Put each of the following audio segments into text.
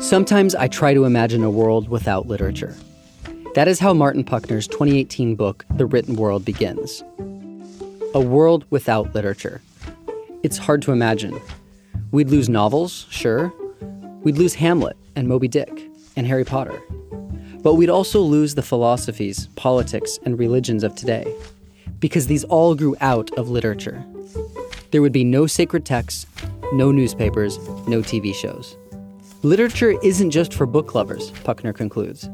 Sometimes I try to imagine a world without literature. That is how Martin Puchner's 2018 book, The Written World, begins. A world without literature. It's hard to imagine. We'd lose novels, sure. We'd lose Hamlet and Moby Dick and Harry Potter. But we'd also lose the philosophies, politics, and religions of today, because these all grew out of literature. There would be no sacred texts, no newspapers, no TV shows. Literature isn't just for book lovers, Puchner concludes.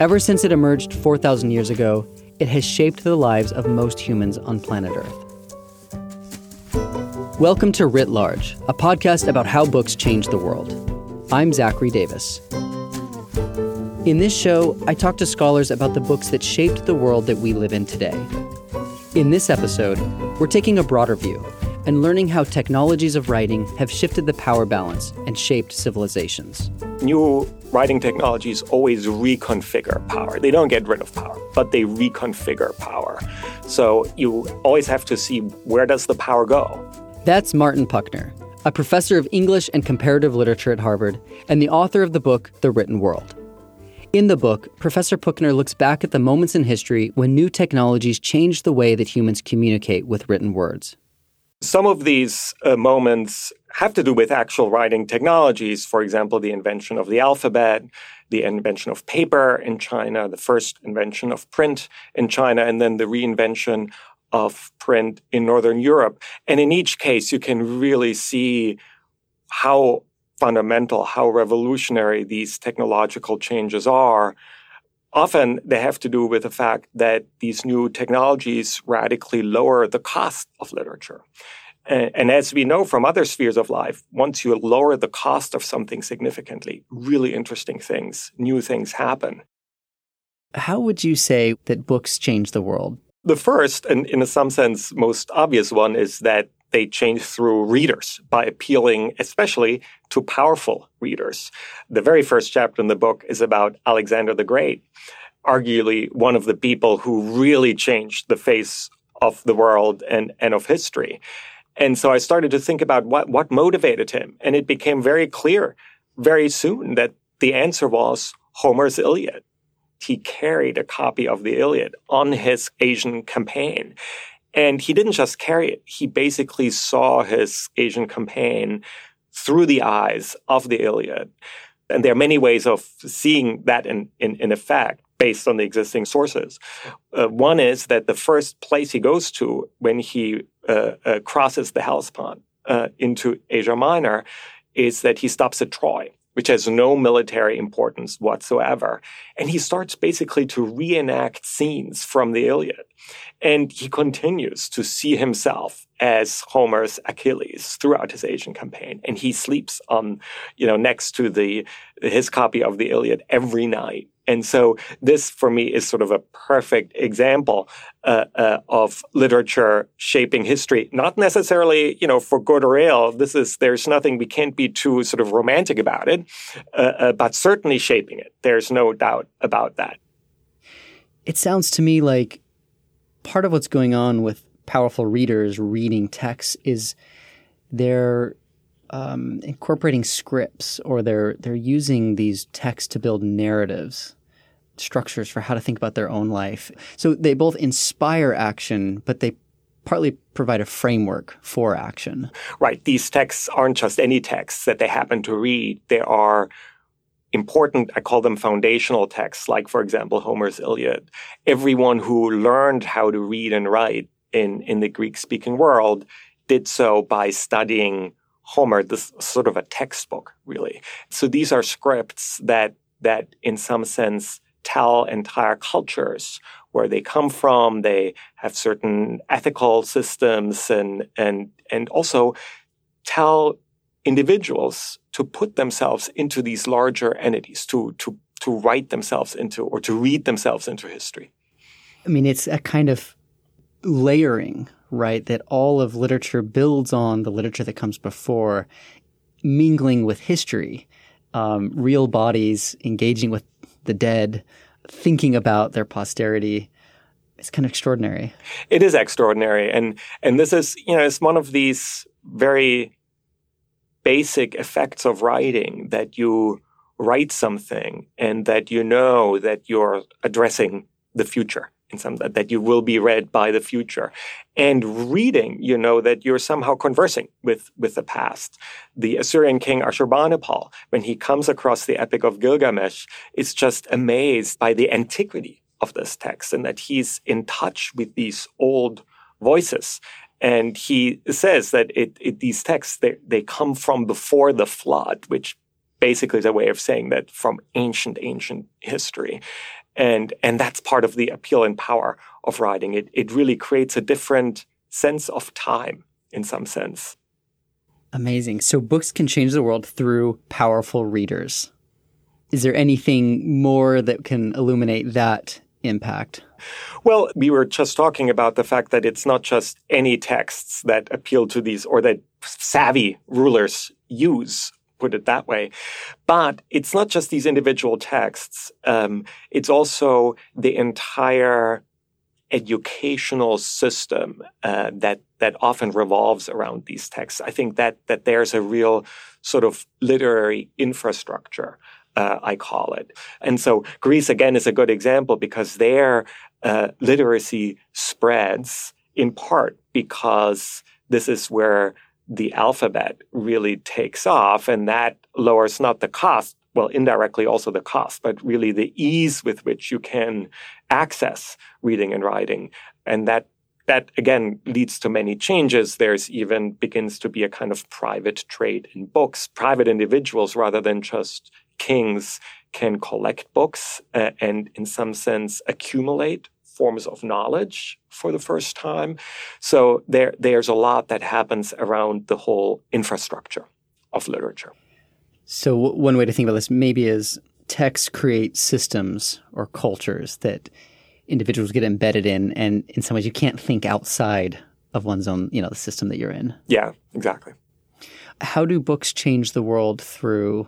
Ever since it emerged 4,000 years ago, it has shaped the lives of most humans on planet Earth. Welcome to Writ Large, a podcast about how books change the world. I'm Zachary Davis. In this show, I talk to scholars about the books that shaped the world that we live in today. In this episode, we're taking a broader view and learning how technologies of writing have shifted the power balance and shaped civilizations. New writing technologies always reconfigure power. They don't get rid of power, but they reconfigure power. So you always have to see where does the power go? That's Martin Puchner, a professor of English and comparative literature at Harvard and the author of the book The Written World. In the book, Professor Puchner looks back at the moments in history when new technologies changed the way that humans communicate with written words. Some of these uh, moments have to do with actual writing technologies. For example, the invention of the alphabet, the invention of paper in China, the first invention of print in China, and then the reinvention of print in Northern Europe. And in each case, you can really see how fundamental, how revolutionary these technological changes are. Often they have to do with the fact that these new technologies radically lower the cost of literature. And, and, as we know from other spheres of life, once you lower the cost of something significantly, really interesting things, new things happen. How would you say that books change the world? The first, and in some sense most obvious one, is that they change through readers by appealing especially to powerful readers. The very first chapter in the book is about Alexander the Great, arguably one of the people who really changed the face of the world and, and of history. And so I started to think about what, what motivated him. And it became very clear very soon that the answer was Homer's Iliad. He carried a copy of the Iliad on his Asian campaign. And he didn't just carry it, he basically saw his Asian campaign through the eyes of the Iliad. And there are many ways of seeing that in, in, in effect based on the existing sources. Uh, one is that the first place he goes to when he uh, uh, crosses the Hellespont uh, into Asia Minor is that he stops at Troy which has no military importance whatsoever. And he starts basically to reenact scenes from the Iliad. And he continues to see himself as Homer's Achilles throughout his Asian campaign. And he sleeps on, you know, next to the, his copy of the Iliad every night. And so this, for me, is sort of a perfect example uh, uh, of literature shaping history. Not necessarily, you know, for good or ill. This is there's nothing we can't be too sort of romantic about it, uh, uh but certainly shaping it. There's no doubt about that. It sounds to me like part of what's going on with powerful readers reading texts is they're um, incorporating scripts or they're they're using these texts to build narratives structures for how to think about their own life. So they both inspire action, but they partly provide a framework for action. Right. These texts aren't just any texts that they happen to read. They are important, I call them foundational texts, like, for example, Homer's Iliad. Everyone who learned how to read and write in, in the Greek speaking world did so by studying Homer, this sort of a textbook, really. So these are scripts that, that in some sense, tell entire cultures where they come from. They have certain ethical systems and, and, and also tell individuals to put themselves into these larger entities, to, to, to write themselves into or to read themselves into history. I mean, it's a kind of layering, right? That all of literature builds on the literature that comes before, mingling with history, um, real bodies engaging with the dead, thinking about their posterity. It's kind of extraordinary. It is extraordinary, and and this is you know it's one of these very basic effects of writing that you write something and that you know that you're addressing the future in some that you will be read by the future. And reading you know that you're somehow conversing with with the past. The assyrian king ashurbanipal when he comes across the epic of gilgamesh is just amazed by the antiquity of this text and that he's in touch with these old voices. And he says that it, it, these texts they, they come from before the flood which basically is a way of saying that from ancient ancient history and and that's part of the appeal and power of writing it it really creates a different sense of time in some sense. Amazing. So books can change the world through powerful readers. Is there anything more that can illuminate that impact? Well we were just talking about the fact that it's not just any texts that appeal to these or that savvy rulers use put it that way. But it's not just these individual texts. Um, it's also the entire educational system uh, that that often revolves around these texts. I think that that there's a real sort of literary infrastructure. Uh, I call it. And so Greece again is a good example because their uh, literacy spreads in part because this is where the alphabet really takes off, and that lowers not the cost, well, indirectly also the cost, but really the ease with which you can access reading and writing. And that that again leads to many changes. There's even begins to be a kind of private trade in books. Private individuals, rather than just kings, can collect books uh, and, in some sense, accumulate forms of knowledge for the first time. So there, there's a lot that happens around the whole infrastructure of literature. So one way to think about this maybe is text create systems or cultures that individuals get embedded in, and in some ways you can't think outside of one's own, you know, the system that you're in. Yeah, exactly. How do books change the world through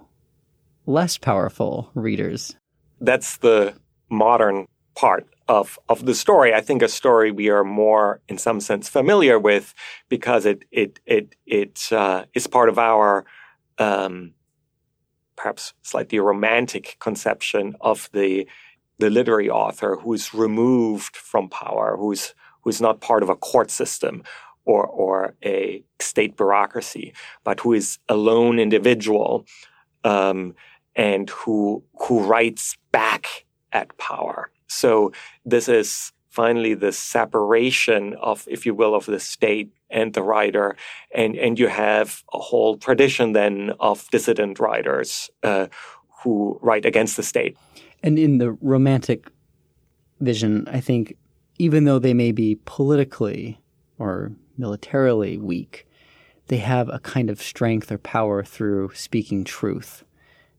less powerful readers? That's the modern part of of the story. I think a story we are more, in some sense, familiar with because it it it it uh, is part of our um, perhaps slightly romantic conception of the the literary author who's removed from power, who's who's not part of a court system or or a state bureaucracy, but who is a lone individual um, and who who writes back at power. So this is finally the separation of, if you will, of the state and the writer, and and you have a whole tradition then of dissident writers uh, who write against the state. And in the romantic vision, I think even though they may be politically or militarily weak, they have a kind of strength or power through speaking truth.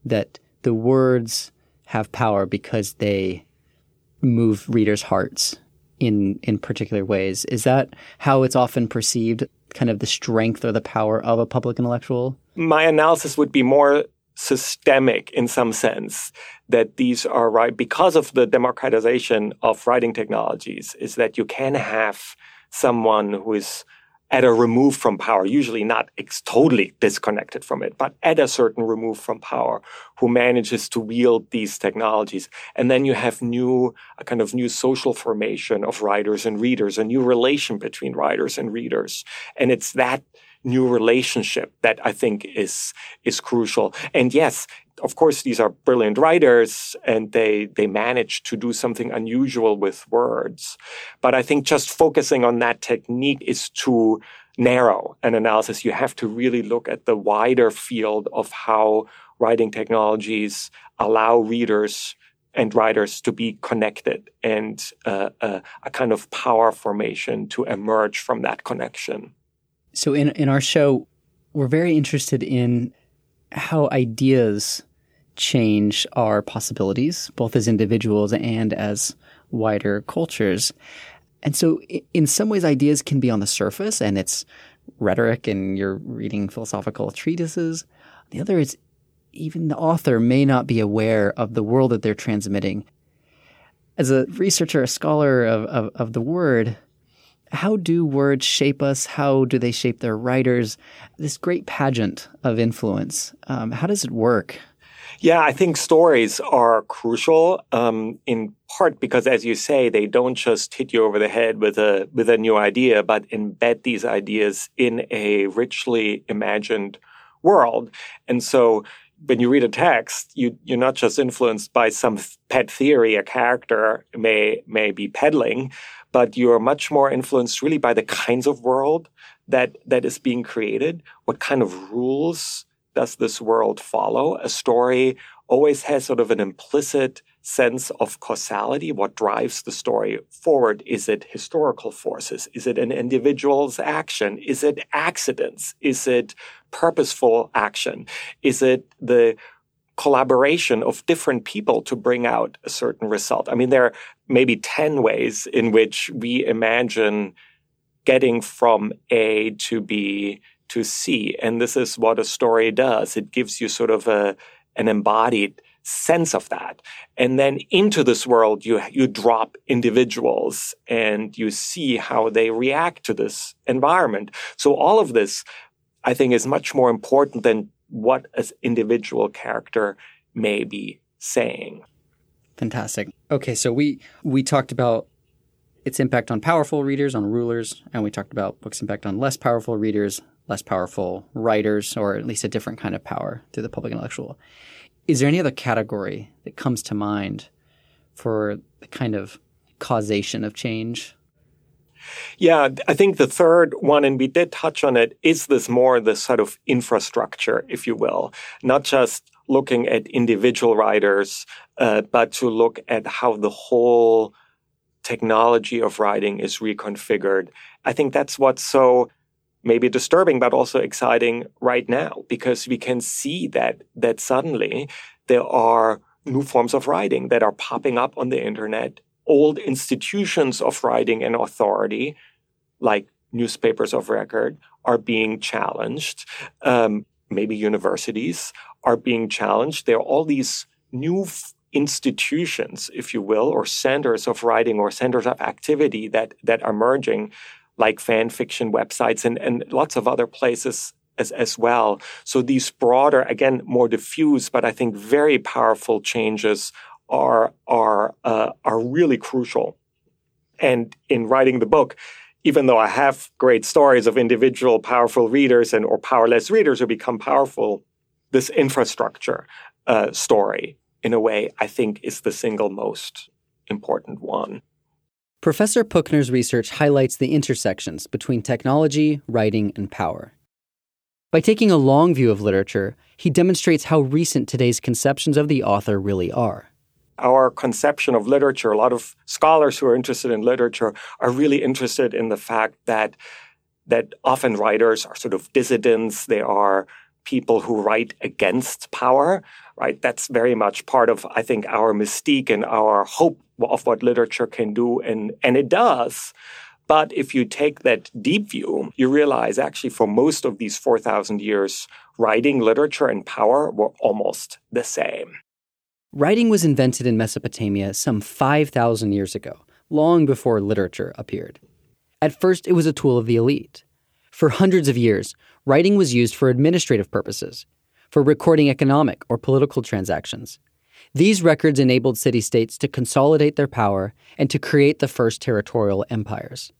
That the words have power because they move readers' hearts in in particular ways. Is that how it's often perceived? Kind of the strength or the power of a public intellectual? My analysis would be more systemic in some sense that these are right because of the democratization of writing technologies is that you can have someone who is at a remove from power, usually not ex- totally disconnected from it, but at a certain remove from power, who manages to wield these technologies. And then you have new, a kind of new social formation of writers and readers, a new relation between writers and readers. And it's that new relationship that I think is, is crucial. And yes, of course, these are brilliant writers and they, they manage to do something unusual with words. But I think just focusing on that technique is too narrow an analysis. You have to really look at the wider field of how writing technologies allow readers and writers to be connected and uh, uh, a kind of power formation to emerge from that connection. So, in, in our show, we're very interested in how ideas change our possibilities, both as individuals and as wider cultures. And so, in some ways, ideas can be on the surface and it's rhetoric and you're reading philosophical treatises. The other is even the author may not be aware of the world that they're transmitting. As a researcher, a scholar of, of, of the word, how do words shape us? How do they shape their writers? This great pageant of influence, um, how does it work? Yeah, I think stories are crucial um, in part because, as you say, they don't just hit you over the head with a with a new idea, but embed these ideas in a richly imagined world. And so, when you read a text, you you're not just influenced by some pet theory a character may may be peddling, but you're much more influenced really by the kinds of world that that is being created, what kind of rules does this world follow? A story always has sort of an implicit sense of causality. What drives the story forward? Is it historical forces? Is it an individual's action? Is it accidents? Is it purposeful action? Is it the collaboration of different people to bring out a certain result? I mean, there are maybe 10 ways in which we imagine getting from A to B to C. And this is what a story does. It gives you sort of a, an embodied sense of that. And then into this world, you, you drop individuals and you see how they react to this environment. So all of this, I think, is much more important than what an individual character may be saying. Fantastic. Okay, so we we talked about its impact on powerful readers, on rulers, and we talked about books' impact on less powerful readers, less powerful writers, or at least a different kind of power through the public intellectual. Is there any other category that comes to mind for the kind of causation of change? Yeah, I think the third one, and we did touch on it, is this more the sort of infrastructure, if you will, not just looking at individual writers, uh, but to look at how the whole technology of writing is reconfigured. I think that's what's so maybe disturbing, but also exciting right now because we can see that, that suddenly there are new forms of writing that are popping up on the internet. Old institutions of writing and authority, like newspapers of record, are being challenged. Um, maybe universities are being challenged. There are all these new institutions, if you will, or centers of writing or centers of activity that that are emerging like fan fiction websites and, and lots of other places as, as well. So these broader, again, more diffuse, but I think very powerful changes are, are, uh, are really crucial. And in writing the book, even though I have great stories of individual powerful readers and or powerless readers who become powerful, this infrastructure uh, story, in a way, I think is the single most important one. Professor Puchner's research highlights the intersections between technology, writing, and power. By taking a long view of literature, he demonstrates how recent today's conceptions of the author really are. Our conception of literature, a lot of scholars who are interested in literature are really interested in the fact that that often writers are sort of dissidents, they are people who write against power, right? That's very much part of, I think, our mystique and our hope of what literature can do. And, and it does. But if you take that deep view, you realize actually for most of these 4,000 years, writing, literature, and power were almost the same. Writing was invented in Mesopotamia some 5,000 years ago, long before literature appeared. At first, it was a tool of the elite. For hundreds of years, writing was used for administrative purposes, for recording economic or political transactions. These records enabled city states to consolidate their power and to create the first territorial empires.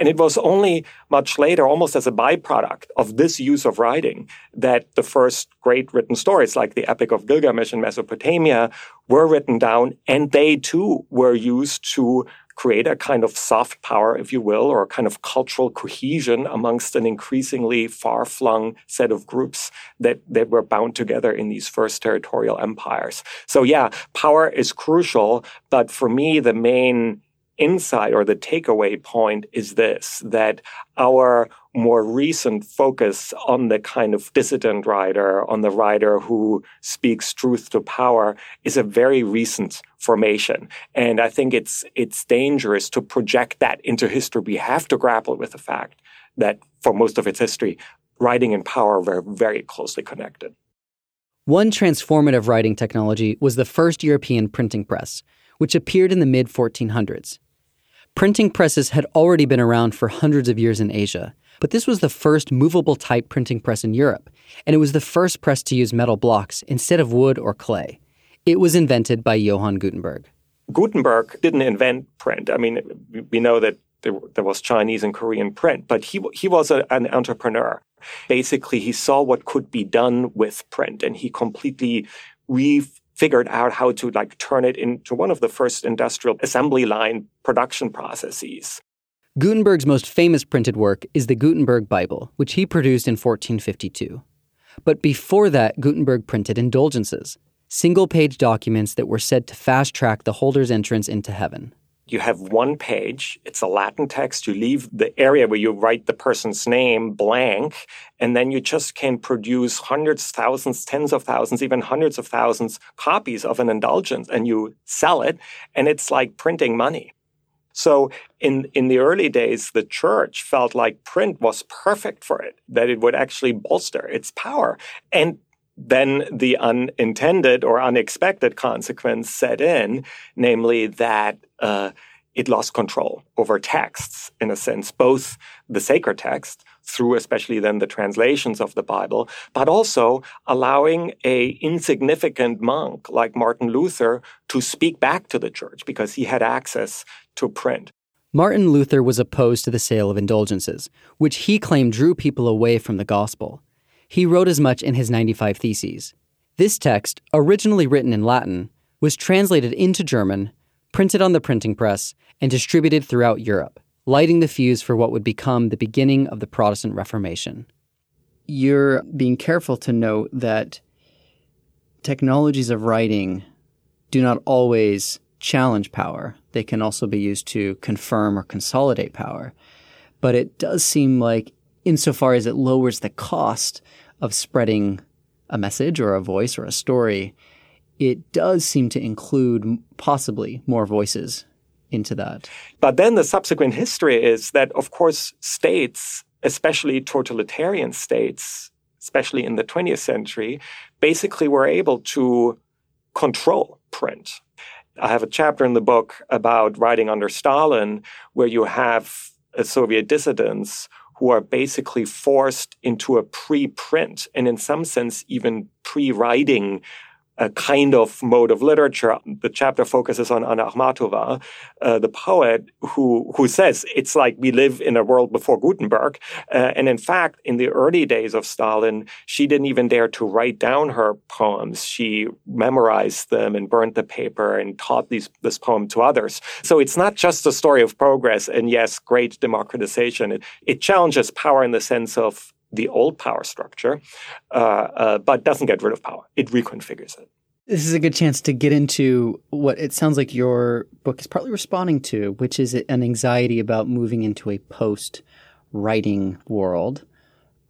And it was only much later, almost as a byproduct of this use of writing, that the first great written stories, like the Epic of Gilgamesh in Mesopotamia, were written down, and they too were used to create a kind of soft power, if you will, or a kind of cultural cohesion amongst an increasingly far flung set of groups that, that were bound together in these first territorial empires. So, yeah, power is crucial. But for me, the main insight or the takeaway point is this that our more recent focus on the kind of dissident writer, on the writer who speaks truth to power, is a very recent formation. And I think it's it's dangerous to project that into history. We have to grapple with the fact that for most of its history, writing and power were very closely connected. One transformative writing technology was the first European printing press, which appeared in the mid 1400s. Printing presses had already been around for hundreds of years in Asia, but this was the first movable type printing press in Europe, and it was the first press to use metal blocks instead of wood or clay. It was invented by Johann Gutenberg. Gutenberg didn't invent print. I mean, we know that there, was Chinese and Korean print, but he, he was a, an entrepreneur. Basically, he saw what could be done with print and he completely refigured out how to like turn it into one of the first industrial assembly line production processes. Gutenberg's most famous printed work is the Gutenberg Bible, which he produced in 1452. But before that, Gutenberg printed indulgences, single page documents that were said to fast track the holder's entrance into heaven. You have one page, it's a Latin text. You leave the area where you write the person's name blank, and then you just can produce hundreds, thousands, tens of thousands, even hundreds of thousands copies of an indulgence, and you sell it, and it's like printing money. So in, in the early days, the church felt like print was perfect for it, that it would actually bolster its power. And then the unintended or unexpected consequence set in, namely that uh, it lost control over texts, in a sense, both the sacred text, through especially then the translations of the Bible, but also allowing a insignificant monk like Martin Luther to speak back to the church because he had access to print. Martin Luther was opposed to the sale of indulgences, which he claimed drew people away from the gospel. He wrote as much in his 95 Theses. This text, originally written in Latin, was translated into German, printed on the printing press, and distributed throughout Europe lighting the fuse for what would become the beginning of the Protestant Reformation. You're being careful to note that technologies of writing do not always challenge power. They can also be used to confirm or consolidate power. But it does seem like, insofar as it lowers the cost of spreading a message or a voice or a story, it does seem to include possibly more voices into that. But then the subsequent history is that, of course, states, especially totalitarian states, especially in the 20th century, basically were able to control print. I have a chapter in the book about writing under Stalin, where you have a Soviet dissidents who are basically forced into a pre-print and in some sense even pre-writing a kind of mode of literature. The chapter focuses on Anna Akhmatova, uh, the poet, who who says it's like we live in a world before Gutenberg. Uh, and in fact, in the early days of Stalin, she didn't even dare to write down her poems. She memorized them and burnt the paper and taught these, this poem to others. So it's not just a story of progress and yes, great democratization. It, it challenges power in the sense of the old power structure, uh, uh, but doesn't get rid of power. It reconfigures it. This is a good chance to get into what it sounds like your book is partly responding to, which is an anxiety about moving into a post writing world,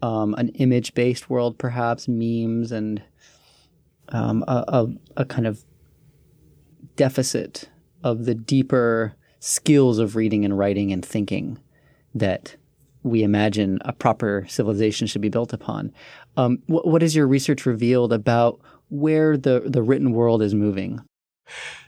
um, an image based world, perhaps, memes, and um, a, a, a kind of deficit of the deeper skills of reading and writing and thinking that we imagine a proper civilization should be built upon. Um, what, what has your research revealed about where the, the written world is moving?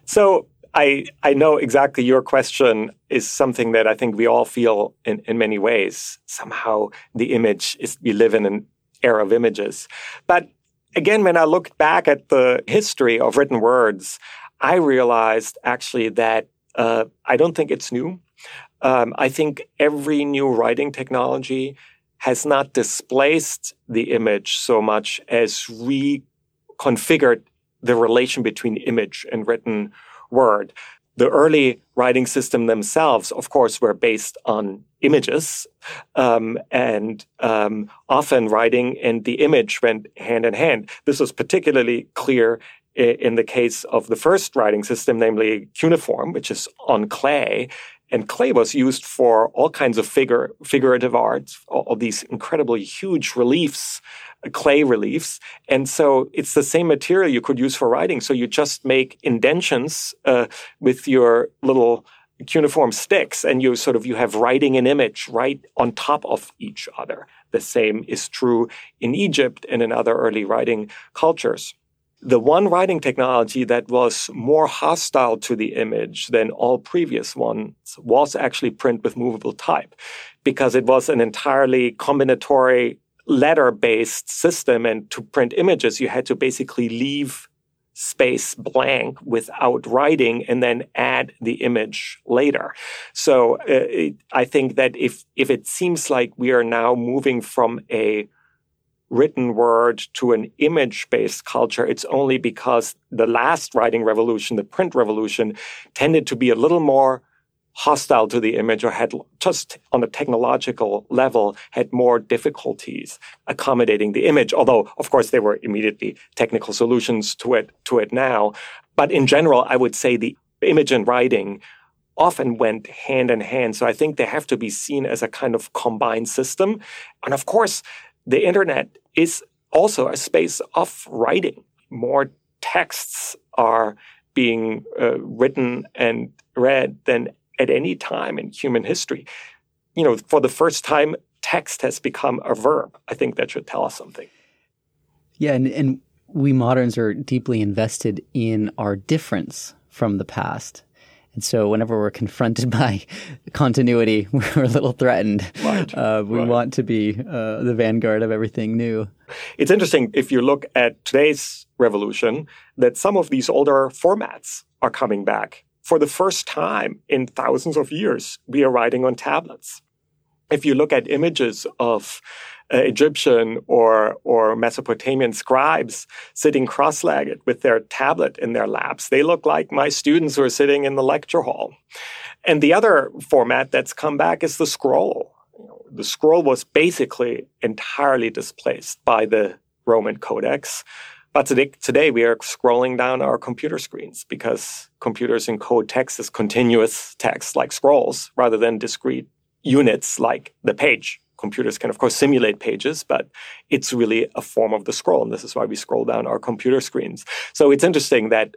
So I I know exactly your question is something that I think we all feel in, in many ways. Somehow the image is we live in an era of images. But again, when I looked back at the history of written words, I realized actually that uh, I don't think it's new. Um, I think every new writing technology has not displaced the image so much as reconfigured the relation between image and written word. The early writing system themselves, of course, were based on images, um, and um, often writing and the image went hand in hand. This was particularly clear in the case of the first writing system, namely cuneiform, which is on clay, and clay was used for all kinds of figure, figurative art, all, all these incredibly huge reliefs, uh, clay reliefs. And so it's the same material you could use for writing. So you just make indentions uh, with your little cuneiform sticks and you sort of you have writing and image right on top of each other. The same is true in Egypt and in other early writing cultures. The one writing technology that was more hostile to the image than all previous ones was actually print with movable type because it was an entirely combinatory letter based system. And to print images, you had to basically leave space blank without writing and then add the image later. So uh, it, I think that if, if it seems like we are now moving from a written word to an image based culture, it's only because the last writing revolution, the print revolution, tended to be a little more hostile to the image or had just on a technological level had more difficulties accommodating the image although of course there were immediately technical solutions to it to it now. But in general i would say the image and writing often went hand in hand. So i think they have to be seen as a kind of combined system. And of course the internet is also a space of writing. More texts are being uh, written and read than at any time in human history. You know, for the first time, text has become a verb. I think that should tell us something. Yeah, and, and we moderns are deeply invested in our difference from the past. And so whenever we're confronted by continuity, we're a little threatened. Right. Uh, we right. want to be uh, the vanguard of everything new. It's interesting if you look at today's revolution that some of these older formats are coming back. For the first time in thousands of years, we are writing on tablets. If you look at images of uh, Egyptian or, or Mesopotamian scribes sitting cross legged with their tablet in their laps. They look like my students who are sitting in the lecture hall. And the other format that's come back is the scroll. The scroll was basically entirely displaced by the Roman Codex. But today, today, we are scrolling down our computer screens because computers encode text as continuous text like scrolls rather than discrete units like the page computers can, of course, simulate pages, but it's really a form of the scroll. And this is why we scroll down our computer screens. So it's interesting that,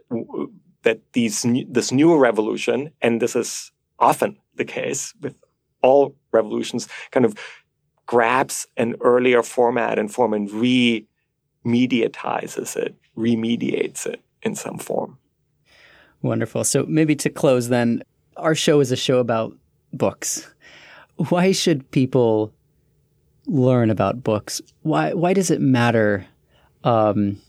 that these, this new revolution, and this is often the case with all revolutions, kind of grabs an earlier format and form and remediatizes it, remediates it in some form. Wonderful. So maybe to close then, our show is a show about books. Why should people learn about books, why why does it matter um,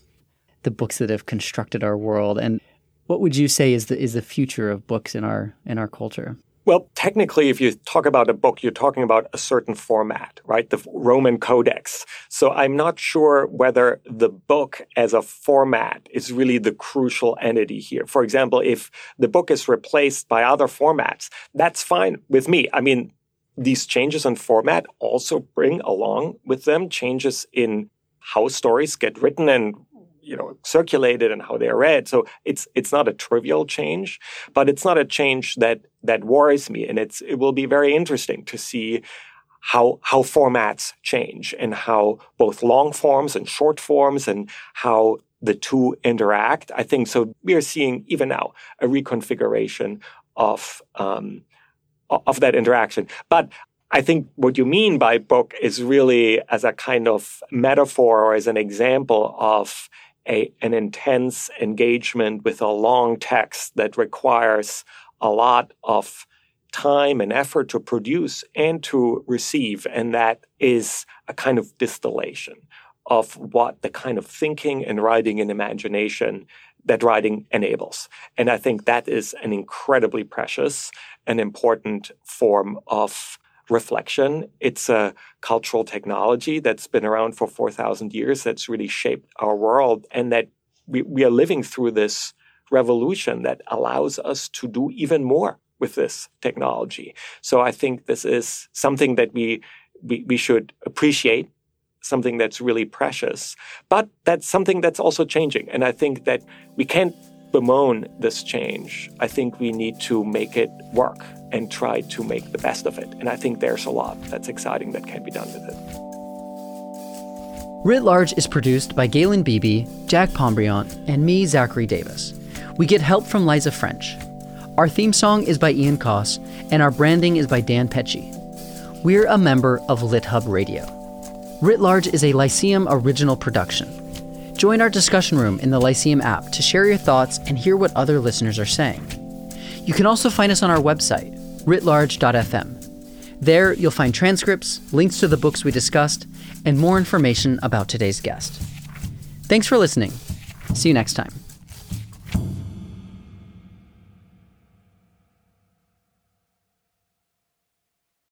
the books that have constructed our world, and what would you say is the is the future of books in our in our culture? Well, technically, if you talk about a book, you're talking about a certain format, right? The Roman Codex. So I'm not sure whether the book as a format is really the crucial entity here. For example, if the book is replaced by other formats, that's fine with me. I mean, these changes in format also bring along with them changes in how stories get written and you know circulated and how they're read. So it's it's not a trivial change but it's not a change that that worries me. And it's it will be very interesting to see how how formats change and how both long forms and short forms and how the two interact. I think so we are seeing even now a reconfiguration of um, of that interaction. But I think what you mean by book is really as a kind of metaphor or as an example of a, an intense engagement with a long text that requires a lot of time and effort to produce and to receive. And that is a kind of distillation of what the kind of thinking and writing and imagination that writing enables. And I think that is an incredibly precious and important form of reflection. It's a cultural technology that's been around for 4,000 years that's really shaped our world and that we, we are living through this revolution that allows us to do even more with this technology. So I think this is something that we, we, we should appreciate something that's really precious. But that's something that's also changing. And I think that we can't bemoan this change. I think we need to make it work and try to make the best of it. And I think there's a lot that's exciting that can be done with it. Writ Large is produced by Galen Beebe, Jack Pombriant, and me, Zachary Davis. We get help from Liza French. Our theme song is by Ian Coss, and our branding is by Dan Pecci. We're a member of LitHub Radio. Writ Large is a Lyceum original production. Join our discussion room in the Lyceum app to share your thoughts and hear what other listeners are saying. You can also find us on our website, writlarge.fm. There, you'll find transcripts, links to the books we discussed, and more information about today's guest. Thanks for listening. See you next time.